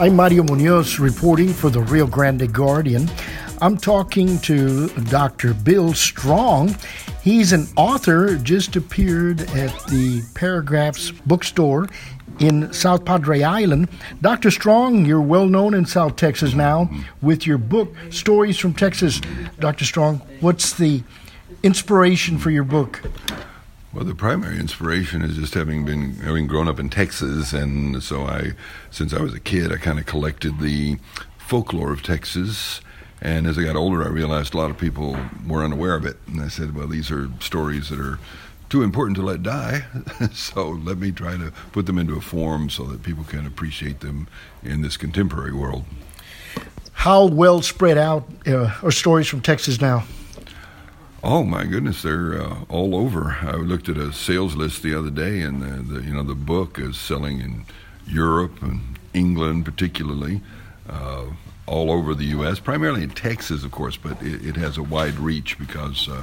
I'm Mario Munoz reporting for the Rio Grande Guardian. I'm talking to Dr. Bill Strong. He's an author, just appeared at the Paragraphs bookstore in South Padre Island. Dr. Strong, you're well known in South Texas now with your book, Stories from Texas. Dr. Strong, what's the inspiration for your book? Well, the primary inspiration is just having been having grown up in Texas, and so I, since I was a kid, I kind of collected the folklore of Texas. And as I got older, I realized a lot of people were unaware of it, and I said, "Well, these are stories that are too important to let die, so let me try to put them into a form so that people can appreciate them in this contemporary world." How well spread out uh, are stories from Texas now? Oh my goodness, they're uh, all over. I looked at a sales list the other day, and the, the, you know the book is selling in Europe and England, particularly, uh, all over the U.S. Primarily in Texas, of course, but it, it has a wide reach because uh,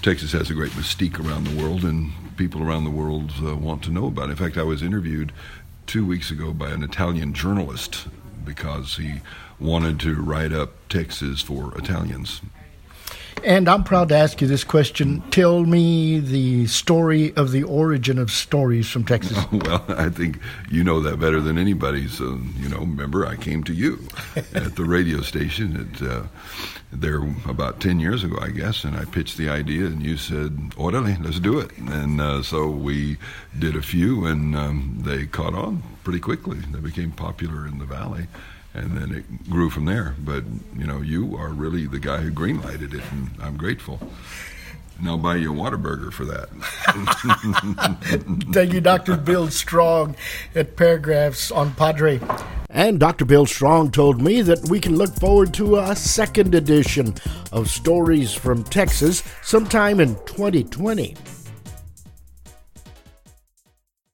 Texas has a great mystique around the world, and people around the world uh, want to know about it. In fact, I was interviewed two weeks ago by an Italian journalist because he wanted to write up Texas for Italians. And I'm proud to ask you this question. Tell me the story of the origin of stories from Texas. well, I think you know that better than anybody. So, you know, remember, I came to you at the radio station at, uh, there about 10 years ago, I guess, and I pitched the idea, and you said, Orale, let's do it. And uh, so we did a few, and um, they caught on pretty quickly. They became popular in the valley and then it grew from there. But you know, you are really the guy who greenlighted it, and I'm grateful. And I'll buy you a Whataburger for that. Thank you, Dr. Bill Strong at Paragraphs on Padre. And Dr. Bill Strong told me that we can look forward to a second edition of Stories from Texas sometime in 2020.